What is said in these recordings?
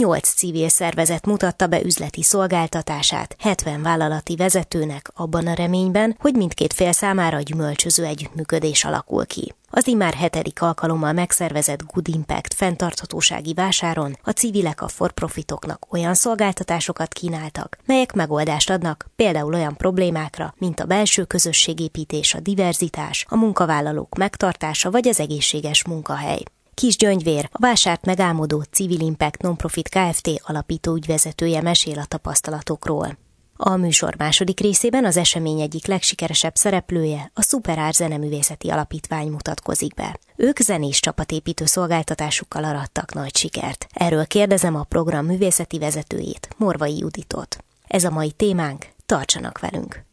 Nyolc civil szervezet mutatta be üzleti szolgáltatását 70 vállalati vezetőnek abban a reményben, hogy mindkét fél számára gyümölcsöző együttműködés alakul ki. Az immár hetedik alkalommal megszervezett Good Impact fenntarthatósági vásáron a civilek a for-profitoknak olyan szolgáltatásokat kínáltak, melyek megoldást adnak például olyan problémákra, mint a belső közösségépítés, a diverzitás, a munkavállalók megtartása vagy az egészséges munkahely. Kis Gyöngyvér, a vásárt megálmodó Civil Impact Nonprofit Kft. alapító ügyvezetője mesél a tapasztalatokról. A műsor második részében az esemény egyik legsikeresebb szereplője, a Superár Zeneművészeti Alapítvány mutatkozik be. Ők zenés csapatépítő szolgáltatásukkal arattak nagy sikert. Erről kérdezem a program művészeti vezetőjét, Morvai Juditot. Ez a mai témánk, tartsanak velünk!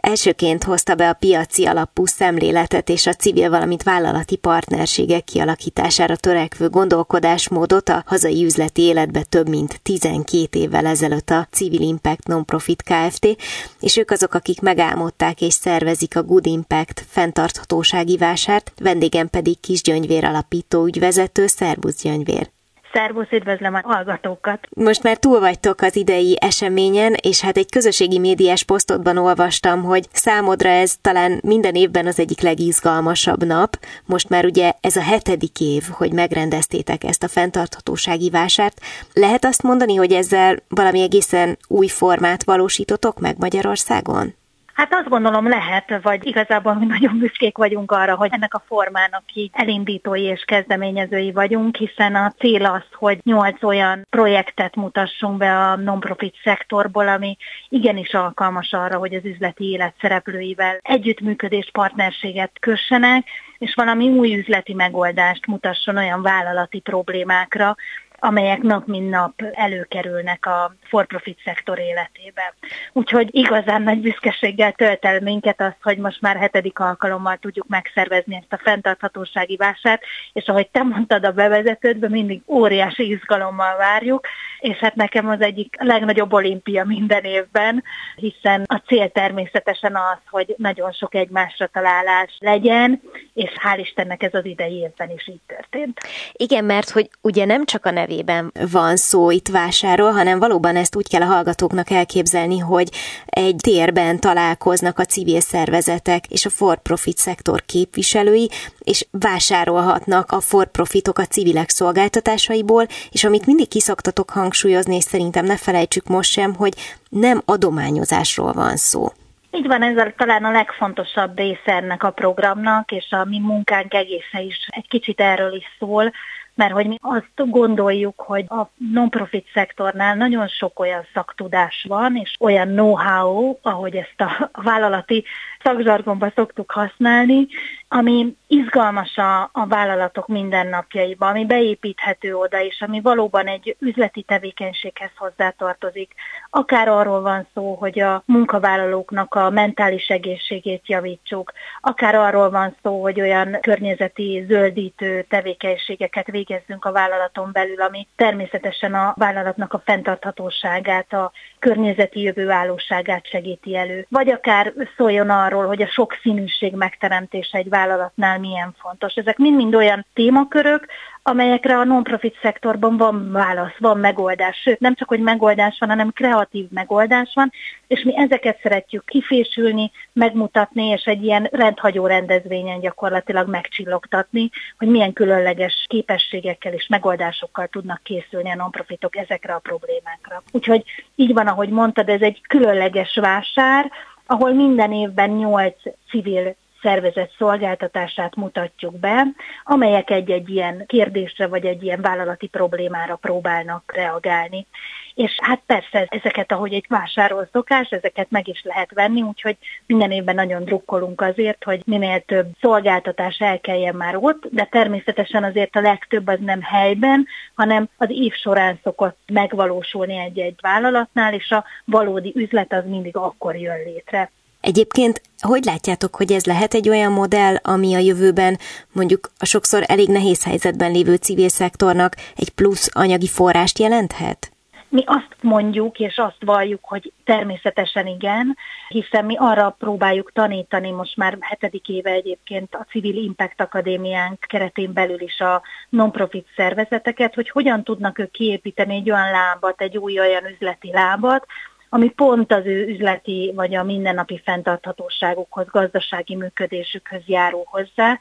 Elsőként hozta be a piaci alapú szemléletet és a civil, valamint vállalati partnerségek kialakítására törekvő gondolkodásmódot a hazai üzleti életbe több mint 12 évvel ezelőtt a Civil Impact Nonprofit Kft., és ők azok, akik megálmodták és szervezik a Good Impact fenntarthatósági vásárt, vendégem pedig Kis Gyöngyvér alapító ügyvezető, Szerbusz Gyöngyvér. Szervusz, üdvözlöm a hallgatókat! Most már túl vagytok az idei eseményen, és hát egy közösségi médiás posztodban olvastam, hogy számodra ez talán minden évben az egyik legizgalmasabb nap. Most már ugye ez a hetedik év, hogy megrendeztétek ezt a fenntarthatósági vásárt. Lehet azt mondani, hogy ezzel valami egészen új formát valósítotok meg Magyarországon? Hát azt gondolom lehet, vagy igazából mi nagyon büszkék vagyunk arra, hogy ennek a formának ki elindítói és kezdeményezői vagyunk, hiszen a cél az, hogy nyolc olyan projektet mutassunk be a non-profit szektorból, ami igenis alkalmas arra, hogy az üzleti élet szereplőivel együttműködés, partnerséget kössenek, és valami új üzleti megoldást mutasson olyan vállalati problémákra, amelyek nap mint nap előkerülnek a for-profit szektor életébe. Úgyhogy igazán nagy büszkeséggel tölt el minket az, hogy most már hetedik alkalommal tudjuk megszervezni ezt a fenntarthatósági vásárt, és ahogy te mondtad a bevezetődben, mindig óriási izgalommal várjuk, és hát nekem az egyik legnagyobb olimpia minden évben, hiszen a cél természetesen az, hogy nagyon sok egymásra találás legyen, és hál' Istennek ez az idei évben is így történt. Igen, mert hogy ugye nem csak a nevében van szó itt vásárról, hanem valóban ezt úgy kell a hallgatóknak elképzelni, hogy egy térben találkoznak a civil szervezetek és a for-profit szektor képviselői, és vásárolhatnak a for-profitok a civilek szolgáltatásaiból, és amit mindig kiszoktatok hangsúlyozni, és szerintem ne felejtsük most sem, hogy nem adományozásról van szó. Így van, ez talán a legfontosabb része ennek a programnak, és a mi munkánk egészen is egy kicsit erről is szól, mert hogy mi azt gondoljuk, hogy a non-profit szektornál nagyon sok olyan szaktudás van, és olyan know-how, ahogy ezt a vállalati szakzsargonban szoktuk használni, ami izgalmas a, a vállalatok mindennapjaiba, ami beépíthető oda, és ami valóban egy üzleti tevékenységhez hozzátartozik. Akár arról van szó, hogy a munkavállalóknak a mentális egészségét javítsuk, akár arról van szó, hogy olyan környezeti zöldítő tevékenységeket végezzünk a vállalaton belül, ami természetesen a vállalatnak a fenntarthatóságát, a környezeti jövőállóságát segíti elő. Vagy akár szóljon arról, hogy a sokszínűség megteremtése egy vállalatnál milyen fontos. Ezek mind-mind olyan témakörök, amelyekre a non-profit szektorban van válasz, van megoldás. Sőt, nem csak, hogy megoldás van, hanem kreatív megoldás van, és mi ezeket szeretjük kifésülni, megmutatni, és egy ilyen rendhagyó rendezvényen gyakorlatilag megcsillogtatni, hogy milyen különleges képességekkel és megoldásokkal tudnak készülni a non-profitok ezekre a problémákra. Úgyhogy így van, ahogy mondtad, ez egy különleges vásár, ahol minden évben nyolc civil szervezet szolgáltatását mutatjuk be, amelyek egy-egy ilyen kérdésre vagy egy ilyen vállalati problémára próbálnak reagálni. És hát persze ezeket, ahogy egy vásárol szokás, ezeket meg is lehet venni, úgyhogy minden évben nagyon drukkolunk azért, hogy minél több szolgáltatás elkeljen már ott, de természetesen azért a legtöbb az nem helyben, hanem az év során szokott megvalósulni egy-egy vállalatnál, és a valódi üzlet az mindig akkor jön létre. Egyébként hogy látjátok, hogy ez lehet egy olyan modell, ami a jövőben mondjuk a sokszor elég nehéz helyzetben lévő civil szektornak egy plusz anyagi forrást jelenthet? Mi azt mondjuk és azt valljuk, hogy természetesen igen, hiszen mi arra próbáljuk tanítani most már hetedik éve egyébként a Civil Impact Akadémiánk keretén belül is a non-profit szervezeteket, hogy hogyan tudnak ők kiépíteni egy olyan lábat, egy új olyan üzleti lábat, ami pont az ő üzleti vagy a mindennapi fenntarthatóságukhoz, gazdasági működésükhöz járul hozzá,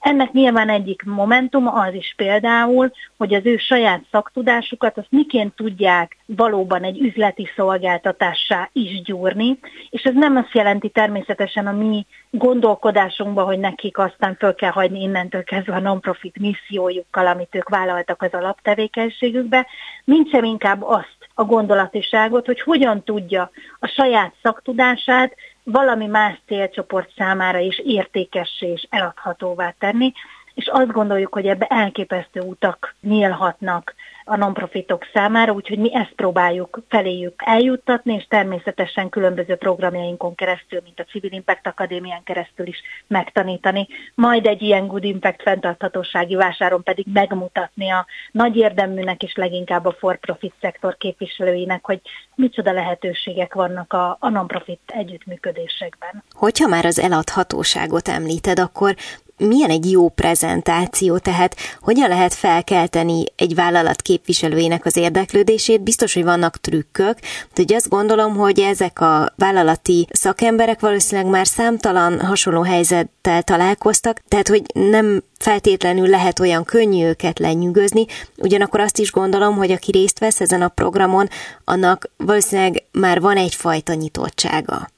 ennek nyilván egyik momentum az is például, hogy az ő saját szaktudásukat azt miként tudják valóban egy üzleti szolgáltatássá is gyúrni, és ez nem azt jelenti természetesen a mi gondolkodásunkban, hogy nekik aztán föl kell hagyni innentől kezdve a non-profit missziójukkal, amit ők vállaltak az alaptevékenységükbe, mint sem inkább azt a gondolatiságot, hogy hogyan tudja a saját szaktudását valami más célcsoport számára is értékessé és eladhatóvá tenni, és azt gondoljuk, hogy ebbe elképesztő utak nyílhatnak a nonprofitok számára, úgyhogy mi ezt próbáljuk feléjük eljuttatni, és természetesen különböző programjainkon keresztül, mint a Civil Impact Akadémián keresztül is megtanítani, majd egy ilyen Good Impact fenntarthatósági vásáron pedig megmutatni a nagy érdeműnek és leginkább a for-profit szektor képviselőinek, hogy micsoda lehetőségek vannak a, a non-profit együttműködésekben. Hogyha már az eladhatóságot említed, akkor milyen egy jó prezentáció, tehát hogyan lehet felkelteni egy vállalat képviselőjének az érdeklődését, biztos, hogy vannak trükkök, de ugye azt gondolom, hogy ezek a vállalati szakemberek valószínűleg már számtalan hasonló helyzettel találkoztak, tehát hogy nem feltétlenül lehet olyan könnyű őket lenyűgözni, ugyanakkor azt is gondolom, hogy aki részt vesz ezen a programon, annak valószínűleg már van egyfajta nyitottsága.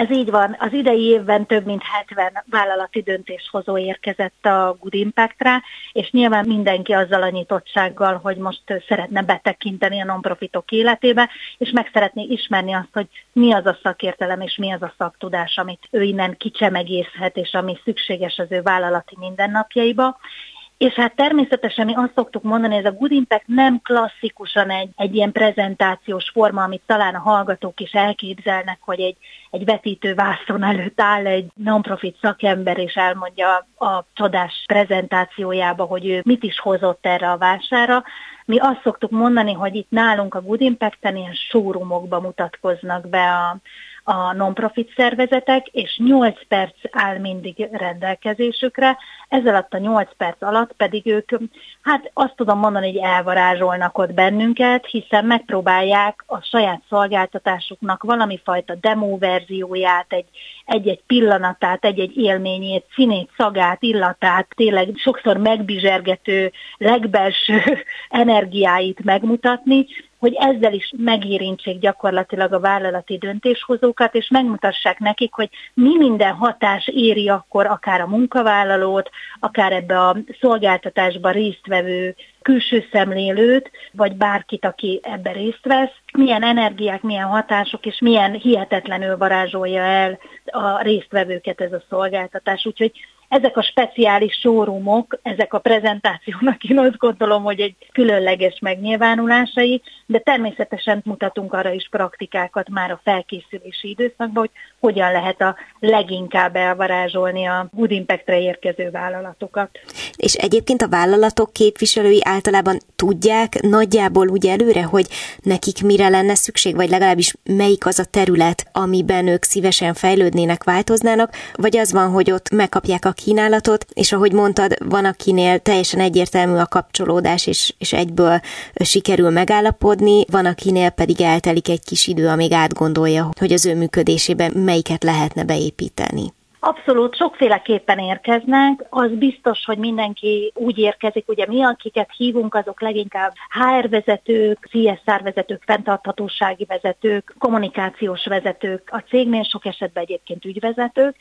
Ez így van. Az idei évben több mint 70 vállalati döntéshozó érkezett a Good Impact-re, és nyilván mindenki azzal a nyitottsággal, hogy most szeretne betekinteni a non-profitok életébe, és meg szeretné ismerni azt, hogy mi az a szakértelem és mi az a szaktudás, amit ő innen kicsemegészhet, és ami szükséges az ő vállalati mindennapjaiba. És hát természetesen mi azt szoktuk mondani, ez a Good Impact nem klasszikusan egy, egy ilyen prezentációs forma, amit talán a hallgatók is elképzelnek, hogy egy, egy vetítő vászon előtt áll egy non-profit szakember, és elmondja a csodás prezentációjába, hogy ő mit is hozott erre a vására. Mi azt szoktuk mondani, hogy itt nálunk a Good Impact-en ilyen showroomokba mutatkoznak be a, a non-profit szervezetek, és 8 perc áll mindig rendelkezésükre. Ez alatt a 8 perc alatt pedig ők, hát azt tudom mondani, hogy elvarázsolnak ott bennünket, hiszen megpróbálják a saját szolgáltatásuknak valami fajta demo verzióját, egy, egy-egy pillanatát, egy-egy élményét, színét, szagát, illatát, tényleg sokszor megbizsergető legbelső energiáit megmutatni, hogy ezzel is megérintsék gyakorlatilag a vállalati döntéshozókat, és megmutassák nekik, hogy mi minden hatás éri akkor akár a munkavállalót, akár ebbe a szolgáltatásba résztvevő külső szemlélőt, vagy bárkit, aki ebbe részt vesz, milyen energiák, milyen hatások, és milyen hihetetlenül varázsolja el a résztvevőket ez a szolgáltatás. Úgyhogy ezek a speciális showroomok, ezek a prezentációnak én azt gondolom, hogy egy különleges megnyilvánulásai, de természetesen mutatunk arra is praktikákat már a felkészülési időszakban, hogy hogyan lehet a leginkább elvarázsolni a Good Impact-re érkező vállalatokat. És egyébként a vállalatok képviselői általában tudják nagyjából úgy előre, hogy nekik mire lenne szükség, vagy legalábbis melyik az a terület, amiben ők szívesen fejlődnének, változnának, vagy az van, hogy ott megkapják a kínálatot, és ahogy mondtad, van akinél teljesen egyértelmű a kapcsolódás, és, és egyből sikerül megállapodni, van akinél pedig eltelik egy kis idő, amíg átgondolja, hogy az ő működésében melyiket lehetne beépíteni. Abszolút, sokféleképpen érkeznek. Az biztos, hogy mindenki úgy érkezik, ugye mi, akiket hívunk, azok leginkább HR vezetők, CSR vezetők, fenntarthatósági vezetők, kommunikációs vezetők, a cégnél sok esetben egyébként ügyvezetők,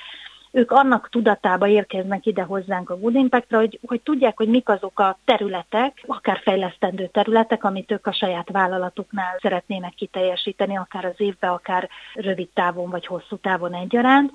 ők annak tudatába érkeznek ide hozzánk a Good Impact-ra, hogy, hogy tudják, hogy mik azok a területek, akár fejlesztendő területek, amit ők a saját vállalatuknál szeretnének kiteljesíteni, akár az évbe, akár rövid távon vagy hosszú távon egyaránt,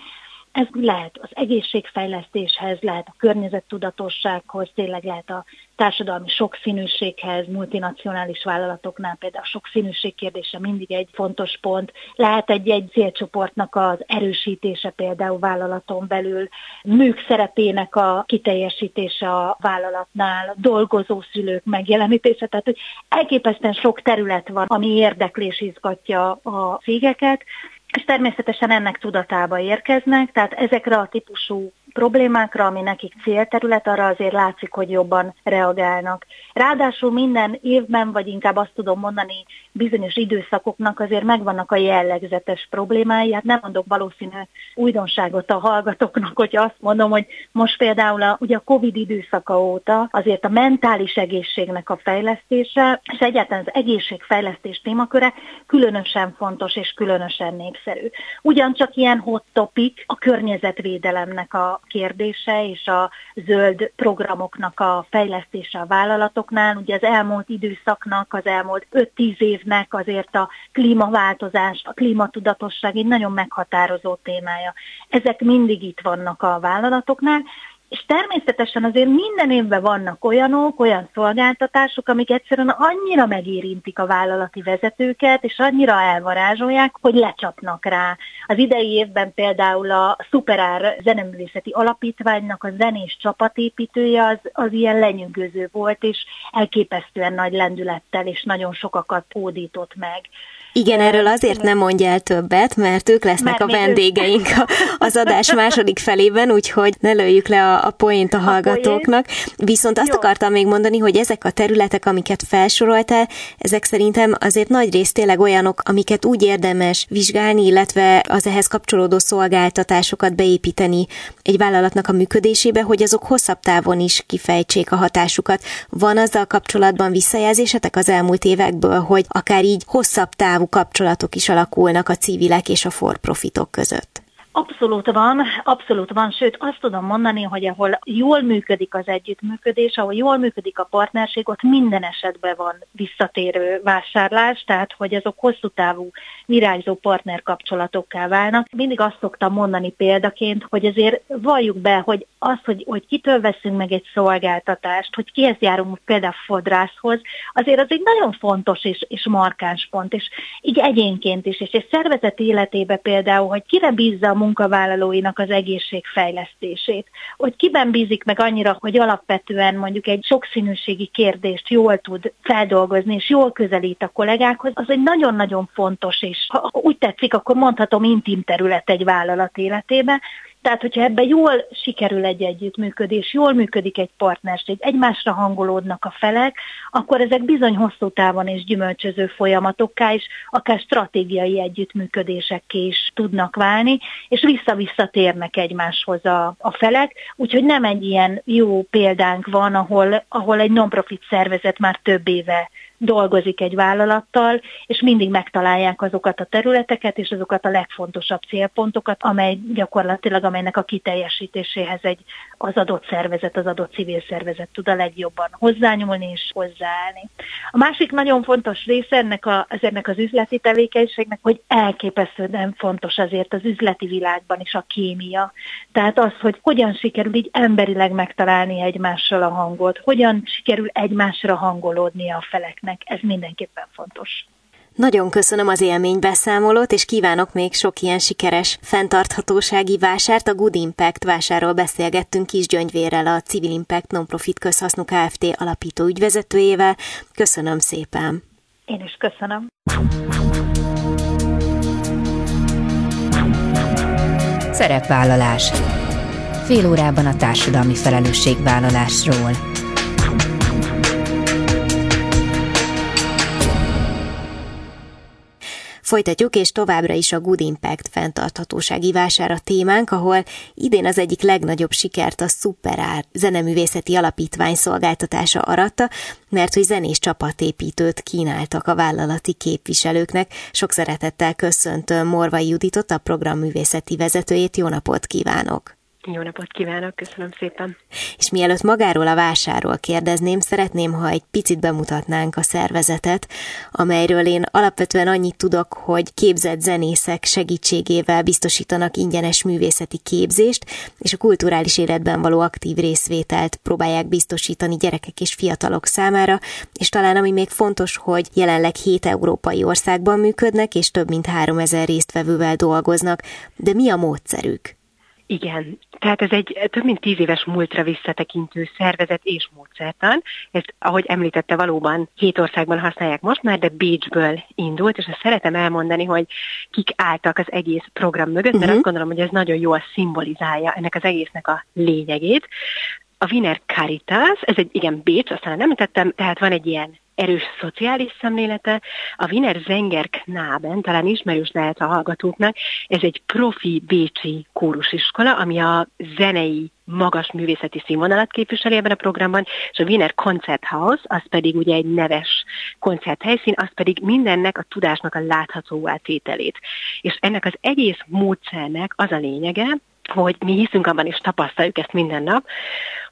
ez lehet az egészségfejlesztéshez, lehet a környezettudatossághoz, tényleg lehet a társadalmi sokszínűséghez, multinacionális vállalatoknál például a sokszínűség kérdése mindig egy fontos pont. Lehet egy-egy célcsoportnak az erősítése például vállalaton belül, nők szerepének a kiteljesítése a vállalatnál, dolgozó szülők megjelenítése, tehát hogy elképesztően sok terület van, ami érdeklés izgatja a cégeket, és természetesen ennek tudatába érkeznek, tehát ezekre a típusú problémákra, ami nekik célterület, arra azért látszik, hogy jobban reagálnak. Ráadásul minden évben, vagy inkább azt tudom mondani, bizonyos időszakoknak azért megvannak a jellegzetes problémái. Hát nem mondok valószínű újdonságot a hallgatóknak, hogyha azt mondom, hogy most például a, ugye a Covid időszaka óta azért a mentális egészségnek a fejlesztése, és egyáltalán az egészségfejlesztés témaköre különösen fontos és különösen népszerű. Ugyancsak ilyen hot topic a környezetvédelemnek a kérdése és a zöld programoknak a fejlesztése a vállalatoknál. Ugye az elmúlt időszaknak, az elmúlt 5-10 évnek azért a klímaváltozás, a klímatudatosság egy nagyon meghatározó témája. Ezek mindig itt vannak a vállalatoknál, és természetesen azért minden évben vannak olyanok, olyan szolgáltatások, amik egyszerűen annyira megérintik a vállalati vezetőket, és annyira elvarázsolják, hogy lecsapnak rá. Az idei évben például a Superár Zeneművészeti Alapítványnak a zenés csapatépítője az, az ilyen lenyűgöző volt, és elképesztően nagy lendülettel, és nagyon sokakat hódított meg. Igen, erről azért nem mondja el többet, mert ők lesznek mert a vendégeink ők. az adás második felében, úgyhogy ne lőjük le a, a poént a, hallgatóknak. Viszont azt Jó. akartam még mondani, hogy ezek a területek, amiket felsoroltál, ezek szerintem azért nagy rész tényleg olyanok, amiket úgy érdemes vizsgálni, illetve az ehhez kapcsolódó szolgáltatásokat beépíteni egy vállalatnak a működésébe, hogy azok hosszabb távon is kifejtsék a hatásukat. Van azzal kapcsolatban visszajelzésetek az elmúlt évekből, hogy akár így hosszabb távú távú kapcsolatok is alakulnak a civilek és a for-profitok között. Abszolút van, abszolút van, sőt azt tudom mondani, hogy ahol jól működik az együttműködés, ahol jól működik a partnerség, ott minden esetben van visszatérő vásárlás, tehát hogy azok hosszú távú virágzó partnerkapcsolatokká válnak. Mindig azt szoktam mondani példaként, hogy azért valljuk be, hogy az, hogy, hogy kitől veszünk meg egy szolgáltatást, hogy kihez járunk például fodrászhoz, azért az egy nagyon fontos és, és markáns pont, és így egyénként is, és egy szervezet életébe például, hogy kire bízza a munkavállalóinak az egészségfejlesztését, hogy kiben bízik meg annyira, hogy alapvetően mondjuk egy sokszínűségi kérdést jól tud feldolgozni, és jól közelít a kollégákhoz, az egy nagyon-nagyon fontos, és ha úgy tetszik, akkor mondhatom intim terület egy vállalat életében, tehát, hogyha ebben jól sikerül egy együttműködés, jól működik egy partnerség, egymásra hangolódnak a felek, akkor ezek bizony hosszú távon és gyümölcsöző folyamatokká is, akár stratégiai együttműködésekké is tudnak válni, és vissza-vissza térnek egymáshoz a, a felek, úgyhogy nem egy ilyen jó példánk van, ahol, ahol egy non-profit szervezet már több éve dolgozik egy vállalattal, és mindig megtalálják azokat a területeket és azokat a legfontosabb célpontokat, amely gyakorlatilag amelynek a kiteljesítéséhez egy az adott szervezet, az adott civil szervezet tud a legjobban hozzányúlni és hozzáállni. A másik nagyon fontos része ennek, a, ennek az üzleti tevékenységnek, hogy elképesztően fontos azért az üzleti világban is a kémia. Tehát az, hogy hogyan sikerül így emberileg megtalálni egymással a hangot, hogyan sikerül egymásra hangolódni a feleknek, ez mindenképpen fontos. Nagyon köszönöm az élménybeszámolót, és kívánok még sok ilyen sikeres fenntarthatósági vásárt. A Good Impact vásáról beszélgettünk Kis Gyöngyvérrel, a Civil Impact Nonprofit Közhasznú Kft. alapító ügyvezetőjével. Köszönöm szépen! Én is köszönöm. Szerepvállalás. Fél órában a társadalmi felelősségvállalásról. Folytatjuk, és továbbra is a Good Impact fenntarthatósági vására témánk, ahol idén az egyik legnagyobb sikert a Superár zeneművészeti alapítvány szolgáltatása aratta, mert hogy zenés csapatépítőt kínáltak a vállalati képviselőknek. Sok szeretettel köszöntöm Morvai Juditot, a programművészeti vezetőjét, jó napot kívánok! Jó napot kívánok, köszönöm szépen. És mielőtt magáról a vásárról kérdezném, szeretném, ha egy picit bemutatnánk a szervezetet, amelyről én alapvetően annyit tudok, hogy képzett zenészek segítségével biztosítanak ingyenes művészeti képzést, és a kulturális életben való aktív részvételt próbálják biztosítani gyerekek és fiatalok számára, és talán ami még fontos, hogy jelenleg 7 európai országban működnek, és több mint 3000 résztvevővel dolgoznak, de mi a módszerük? Igen, tehát ez egy több mint tíz éves múltra visszatekintő szervezet és módszertan. Ezt, ahogy említette, valóban hét országban használják most már, de Bécsből indult, és ezt szeretem elmondani, hogy kik álltak az egész program mögött, mert uh-huh. azt gondolom, hogy ez nagyon jól szimbolizálja ennek az egésznek a lényegét. A Wiener Caritas, ez egy igen Bécs, aztán nem említettem, tehát van egy ilyen erős szociális szemlélete. A Wiener Zenger Knaben, talán ismerős lehet a hallgatóknak, ez egy profi bécsi kórusiskola, ami a zenei magas művészeti színvonalat képviseli ebben a programban, és a Wiener Konzerthaus, az pedig ugye egy neves koncerthelyszín, az pedig mindennek a tudásnak a látható tételét. És ennek az egész módszernek az a lényege, hogy mi hiszünk abban, és tapasztaljuk ezt minden nap,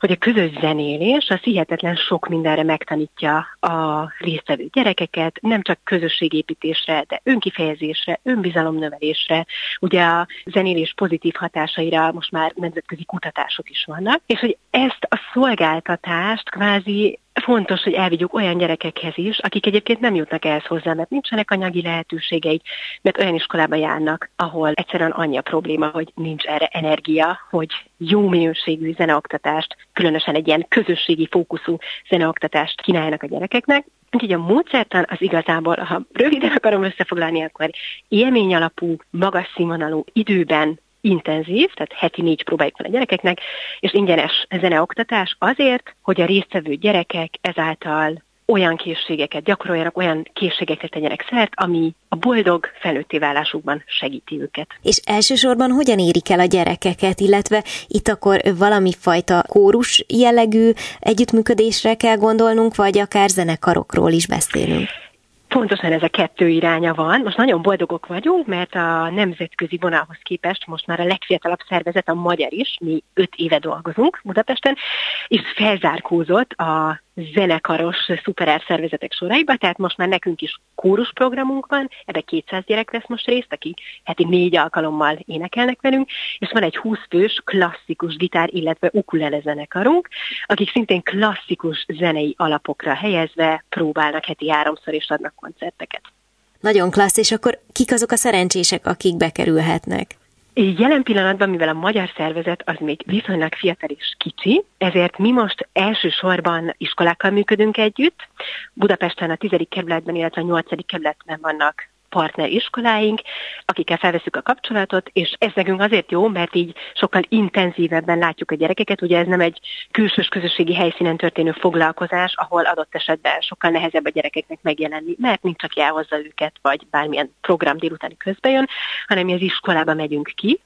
hogy a közös zenélés az hihetetlen sok mindenre megtanítja a résztvevő gyerekeket, nem csak közösségépítésre, de önkifejezésre, önbizalomnövelésre. Ugye a zenélés pozitív hatásaira most már nemzetközi kutatások is vannak, és hogy ezt a szolgáltatást kvázi fontos, hogy elvigyük olyan gyerekekhez is, akik egyébként nem jutnak ehhez hozzá, mert nincsenek anyagi lehetőségeik, mert olyan iskolába járnak, ahol egyszerűen annyi a probléma, hogy nincs erre energia, hogy jó minőségű zeneoktatást, különösen egy ilyen közösségi fókuszú zeneoktatást kínáljanak a gyerekeknek. Úgyhogy a módszertan az igazából, ha röviden akarom összefoglalni, akkor élmény alapú, magas színvonalú időben intenzív, tehát heti négy próbájuk van a gyerekeknek, és ingyenes zeneoktatás azért, hogy a résztvevő gyerekek ezáltal olyan készségeket gyakoroljanak, olyan készségekre tegyenek szert, ami a boldog felnőtté válásukban segíti őket. És elsősorban hogyan érik el a gyerekeket, illetve itt akkor valami fajta kórus jellegű együttműködésre kell gondolnunk, vagy akár zenekarokról is beszélünk? Pontosan ez a kettő iránya van. Most nagyon boldogok vagyunk, mert a nemzetközi vonalhoz képest most már a legfiatalabb szervezet a magyar is, mi öt éve dolgozunk Budapesten, és felzárkózott a zenekaros szuperár szervezetek soraiba, tehát most már nekünk is kórusprogramunk van, ebbe 200 gyerek vesz most részt, akik heti négy alkalommal énekelnek velünk, és van egy 20 fős klasszikus gitár, illetve ukulele zenekarunk, akik szintén klasszikus zenei alapokra helyezve próbálnak heti háromszor és adnak koncerteket. Nagyon klassz, és akkor kik azok a szerencsések, akik bekerülhetnek? Jelen pillanatban, mivel a magyar szervezet az még viszonylag fiatal és kicsi, ezért mi most elsősorban iskolákkal működünk együtt. Budapesten a 10. kerületben, illetve a 8. kerületben vannak partner iskoláink, akikkel felveszük a kapcsolatot, és ez nekünk azért jó, mert így sokkal intenzívebben látjuk a gyerekeket. Ugye ez nem egy külsős közösségi helyszínen történő foglalkozás, ahol adott esetben sokkal nehezebb a gyerekeknek megjelenni, mert nincs, aki elhozza őket, vagy bármilyen program délutáni közbejön, hanem mi az iskolába megyünk ki,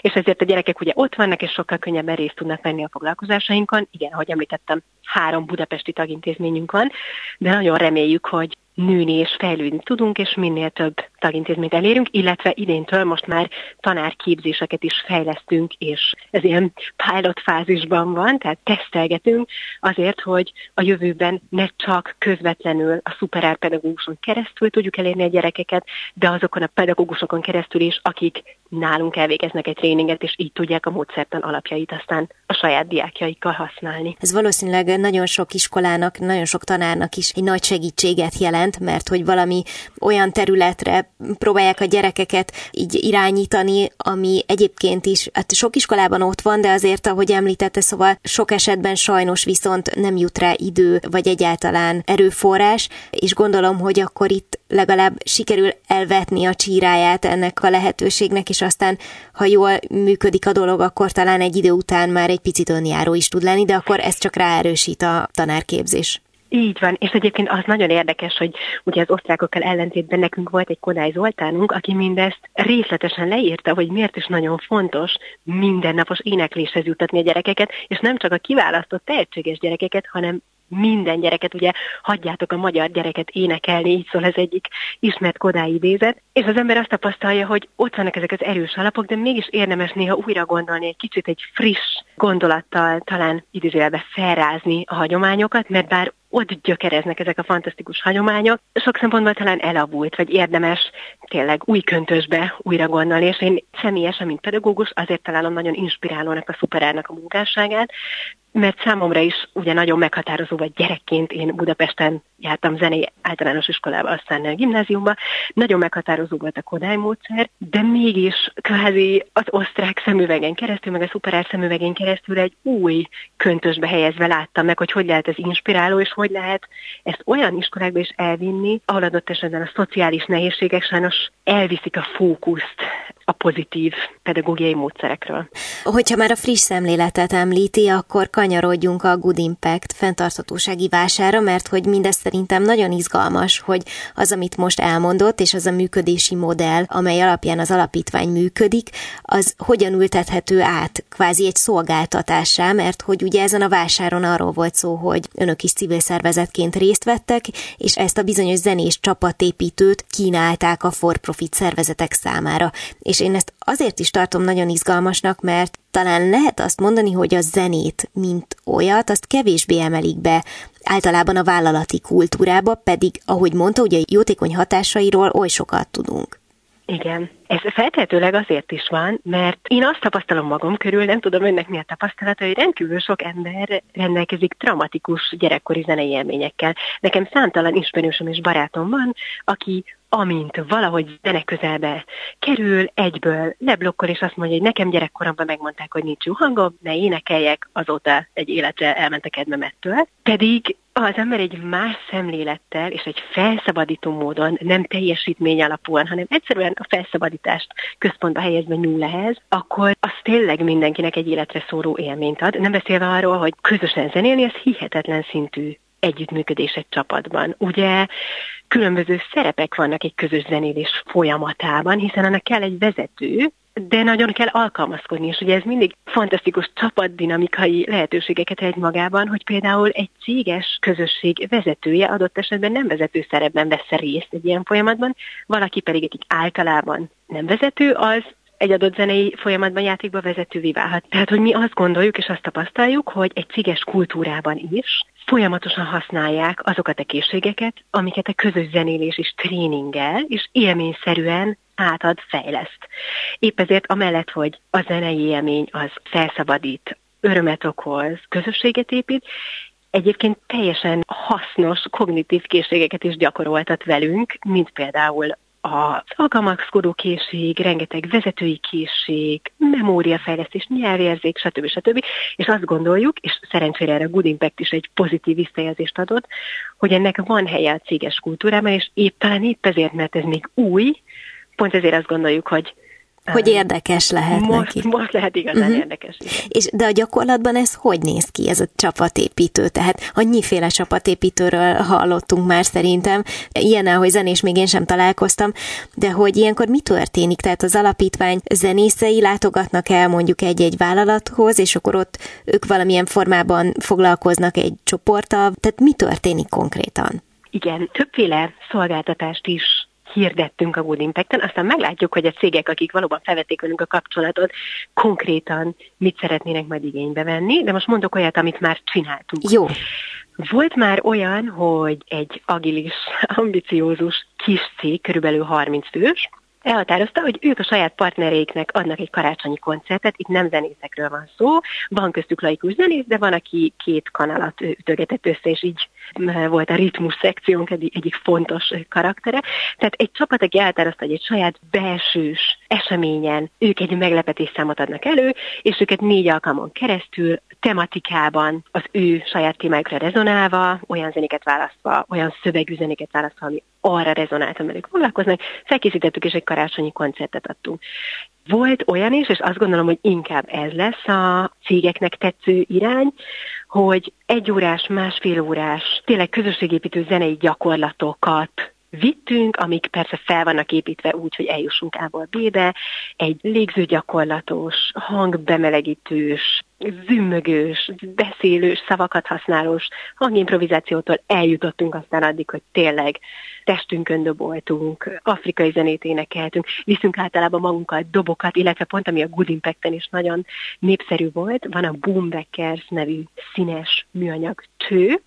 és ezért a gyerekek ugye ott vannak, és sokkal könnyebben részt tudnak venni a foglalkozásainkon. Igen, ahogy említettem, három budapesti tagintézményünk van, de nagyon reméljük, hogy nőni és fejlődni tudunk, és minél több tagintézményt elérünk, illetve idéntől most már tanárképzéseket is fejlesztünk, és ez ilyen pilot fázisban van, tehát tesztelgetünk azért, hogy a jövőben ne csak közvetlenül a szuperár pedagóguson keresztül tudjuk elérni a gyerekeket, de azokon a pedagógusokon keresztül is, akik nálunk elvégeznek egy tréninget, és így tudják a módszertan alapjait aztán a saját diákjaikkal használni. Ez valószínűleg nagyon sok iskolának, nagyon sok tanárnak is egy nagy segítséget jelent, mert hogy valami olyan területre próbálják a gyerekeket így irányítani, ami egyébként is, hát sok iskolában ott van, de azért, ahogy említette, szóval sok esetben sajnos viszont nem jut rá idő, vagy egyáltalán erőforrás, és gondolom, hogy akkor itt legalább sikerül elvetni a csíráját ennek a lehetőségnek, és aztán, ha jól működik a dolog, akkor talán egy idő után már egy picit önjáró is tud lenni, de akkor ez csak ráerősít a tanárképzés. Így van, és egyébként az nagyon érdekes, hogy ugye az osztrákokkal ellentétben nekünk volt egy Kodály Zoltánunk, aki mindezt részletesen leírta, hogy miért is nagyon fontos mindennapos énekléshez jutatni a gyerekeket, és nem csak a kiválasztott tehetséges gyerekeket, hanem minden gyereket, ugye hagyjátok a magyar gyereket énekelni, így szól az egyik ismert Kodály idézet, és az ember azt tapasztalja, hogy ott vannak ezek az erős alapok, de mégis érdemes néha újra gondolni, egy kicsit egy friss gondolattal talán idézőjelbe felrázni a hagyományokat, mert bár ott gyökereznek ezek a fantasztikus hagyományok. Sok szempontból talán elavult, vagy érdemes tényleg új köntösbe újra gondolni, és én személyesen, mint pedagógus, azért találom nagyon inspirálónak a szuperárnak a munkásságát, mert számomra is ugye nagyon meghatározó, vagy gyerekként én Budapesten jártam zenei általános iskolába, aztán a gimnáziumba, nagyon meghatározó volt a Kodály módszer, de mégis kvázi az osztrák szemüvegen keresztül, meg a szuperár szemüvegen keresztül egy új köntösbe helyezve láttam meg, hogy hogy lehet ez inspiráló, és hogy lehet ezt olyan iskolákba is elvinni, ahol adott esetben a szociális nehézségek sajnos elviszik a fókuszt a pozitív pedagógiai módszerekről. Hogyha már a friss szemléletet említi, akkor kanyarodjunk a Good Impact fenntarthatósági vására, mert hogy mindez szerintem nagyon izgalmas, hogy az, amit most elmondott, és az a működési modell, amely alapján az alapítvány működik, az hogyan ültethető át kvázi egy szolgáltatásá, mert hogy ugye ezen a vásáron arról volt szó, hogy önök is civil szervezetként részt vettek, és ezt a bizonyos zenés csapatépítőt kínálták a for-profit szervezetek számára. És én ezt azért is tartom nagyon izgalmasnak, mert talán lehet azt mondani, hogy a zenét, mint olyat, azt kevésbé emelik be általában a vállalati kultúrába, pedig, ahogy mondta, ugye jótékony hatásairól oly sokat tudunk. Igen. Ez feltehetőleg azért is van, mert én azt tapasztalom magam körül, nem tudom önnek mi a tapasztalata, hogy rendkívül sok ember rendelkezik dramatikus gyerekkori zenei élményekkel. Nekem számtalan ismerősöm és barátom van, aki amint valahogy zene közelbe kerül, egyből leblokkol, és azt mondja, hogy nekem gyerekkoromban megmondták, hogy nincs jó hangom, ne énekeljek, azóta egy életre elment a kedvem ettől. Pedig az ember egy más szemlélettel és egy felszabadító módon, nem teljesítmény alapúan, hanem egyszerűen a felszabadítást központba helyezve nyúl akkor az tényleg mindenkinek egy életre szóró élményt ad. Nem beszélve arról, hogy közösen zenélni, ez hihetetlen szintű együttműködés egy csapatban. Ugye különböző szerepek vannak egy közös zenélés folyamatában, hiszen annak kell egy vezető, de nagyon kell alkalmazkodni, és ugye ez mindig fantasztikus csapatdinamikai lehetőségeket egy magában, hogy például egy céges közösség vezetője adott esetben nem vezető szerepben vesz részt egy ilyen folyamatban, valaki pedig, akik általában nem vezető, az egy adott zenei folyamatban játékba vezetővé válhat. Tehát, hogy mi azt gondoljuk és azt tapasztaljuk, hogy egy céges kultúrában is folyamatosan használják azokat a készségeket, amiket a közös zenélés is tréningel, és élményszerűen átad, fejleszt. Épp ezért amellett, hogy a zenei élmény az felszabadít, örömet okoz, közösséget épít, egyébként teljesen hasznos kognitív készségeket is gyakoroltat velünk, mint például az alkalmazkodó készség, rengeteg vezetői készség, memóriafejlesztés, nyelvérzék, stb. stb. És azt gondoljuk, és szerencsére erre a Good Impact is egy pozitív visszajelzést adott, hogy ennek van helye a céges kultúrában, és épp talán épp ezért, mert ez még új, pont ezért azt gondoljuk, hogy hogy érdekes lehet most, neki. Most lehet igazán uh-huh. érdekes. Igen. És de a gyakorlatban ez hogy néz ki, ez a csapatépítő? Tehát annyiféle csapatépítőről hallottunk már szerintem, ilyen, hogy zenés még én sem találkoztam, de hogy ilyenkor mi történik? Tehát az alapítvány zenészei látogatnak el mondjuk egy-egy vállalathoz, és akkor ott ők valamilyen formában foglalkoznak egy csoporttal, tehát mi történik konkrétan? Igen, többféle szolgáltatást is hirdettünk a Good Impact-en, aztán meglátjuk, hogy a cégek, akik valóban felvették velünk a kapcsolatot, konkrétan mit szeretnének majd igénybe venni, de most mondok olyat, amit már csináltunk. Jó. Volt már olyan, hogy egy agilis, ambiciózus kis cég, körülbelül 30 fős, elhatározta, hogy ők a saját partnereiknek adnak egy karácsonyi koncertet, itt nem zenészekről van szó, van köztük laikus zenész, de van, aki két kanalat ütögetett össze, és így volt a ritmus szekciónk egyik, fontos karaktere. Tehát egy csapat, aki elhatározta, hogy egy saját belsős eseményen ők egy meglepetés számot adnak elő, és őket négy alkalmon keresztül tematikában az ő saját témájukra rezonálva, olyan zenéket választva, olyan szövegű zenéket választva, ami arra rezonált, velük foglalkoznak, felkészítettük és egy karácsonyi koncertet adtunk. Volt olyan is, és azt gondolom, hogy inkább ez lesz a cégeknek tetsző irány, hogy egy órás, másfél órás, tényleg közösségépítő zenei gyakorlatokat vittünk, amik persze fel vannak építve úgy, hogy eljussunk A-ból B-be, egy légzőgyakorlatos, hangbemelegítős, zümmögős, beszélős, szavakat használós hangimprovizációtól eljutottunk aztán addig, hogy tényleg testünkön doboltunk, afrikai zenét énekeltünk, viszünk általában magunkkal dobokat, illetve pont ami a Good Impact-en is nagyon népszerű volt, van a Boombackers nevű színes műanyag tő,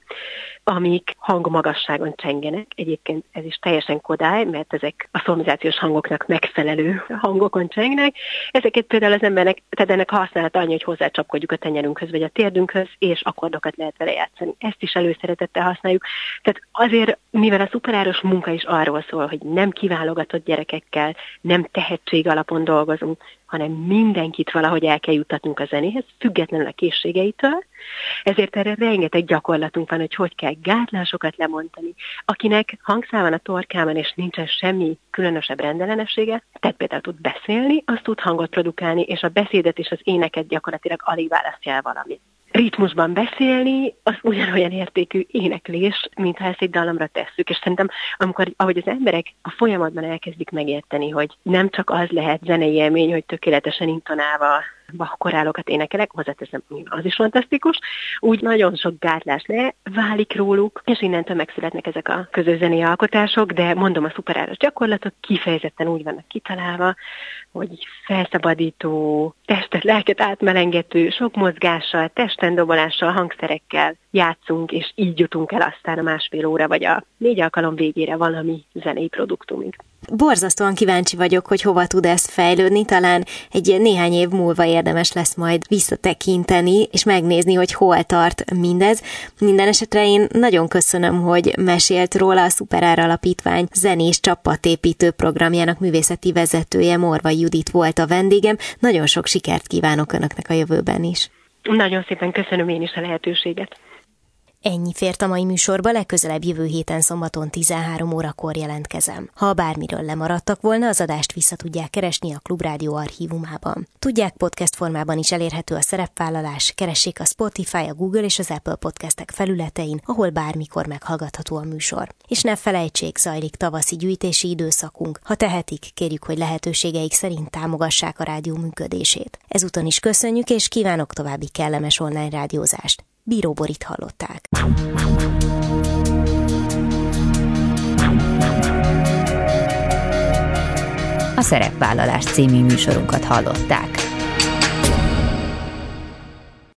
amik hangmagasságon csengenek. Egyébként ez is teljesen kodály, mert ezek a szolmizációs hangoknak megfelelő hangokon csengnek. Ezeket például az embernek, tehát ennek használata annyi, hogy hozzácsapkodjuk a tenyerünkhöz vagy a térdünkhöz, és akkordokat lehet vele játszani. Ezt is előszeretettel használjuk. Tehát azért, mivel a szuperáros munka is arról szól, hogy nem kiválogatott gyerekekkel, nem tehetség alapon dolgozunk, hanem mindenkit valahogy el kell jutatnunk a zenéhez, függetlenül a készségeitől. Ezért erre rengeteg gyakorlatunk van, hogy hogy kell gátlásokat lemondani. Akinek hangszál van a torkában, és nincsen semmi különösebb rendellenessége, tehát például tud beszélni, az tud hangot produkálni, és a beszédet és az éneket gyakorlatilag alig választja el valamit ritmusban beszélni, az ugyanolyan értékű éneklés, mintha ezt egy dallamra tesszük. És szerintem, amikor, ahogy az emberek a folyamatban elkezdik megérteni, hogy nem csak az lehet zenei élmény, hogy tökéletesen intonálva korálokat énekelek, hozzáteszem, az is fantasztikus, úgy nagyon sok gátlás le válik róluk, és innentől megszületnek ezek a közös zenei alkotások, de mondom, a szuperáros gyakorlatok kifejezetten úgy vannak kitalálva, hogy felszabadító, testet, lelket átmelengető, sok mozgással, testen dobolással, hangszerekkel játszunk, és így jutunk el aztán a másfél óra, vagy a négy alkalom végére valami zenei produktumig. Borzasztóan kíváncsi vagyok, hogy hova tud ez fejlődni, talán egy néhány év múlva érdemes lesz majd visszatekinteni, és megnézni, hogy hol tart mindez. Minden esetre én nagyon köszönöm, hogy mesélt róla a Szuperár Alapítvány zenés csapatépítő programjának művészeti vezetője Morva Judit volt a vendégem. Nagyon sok sikert kívánok Önöknek a jövőben is. Nagyon szépen köszönöm én is a lehetőséget. Ennyi fért a mai műsorba, legközelebb jövő héten szombaton 13 órakor jelentkezem. Ha bármiről lemaradtak volna, az adást vissza tudják keresni a Klubrádió archívumában. Tudják, podcast formában is elérhető a szerepvállalás, keressék a Spotify, a Google és az Apple podcastek felületein, ahol bármikor meghallgatható a műsor. És ne felejtsék, zajlik tavaszi gyűjtési időszakunk. Ha tehetik, kérjük, hogy lehetőségeik szerint támogassák a rádió működését. Ezúton is köszönjük, és kívánok további kellemes online rádiózást. Bíró Borit hallották. A Szerepvállalás című műsorunkat hallották.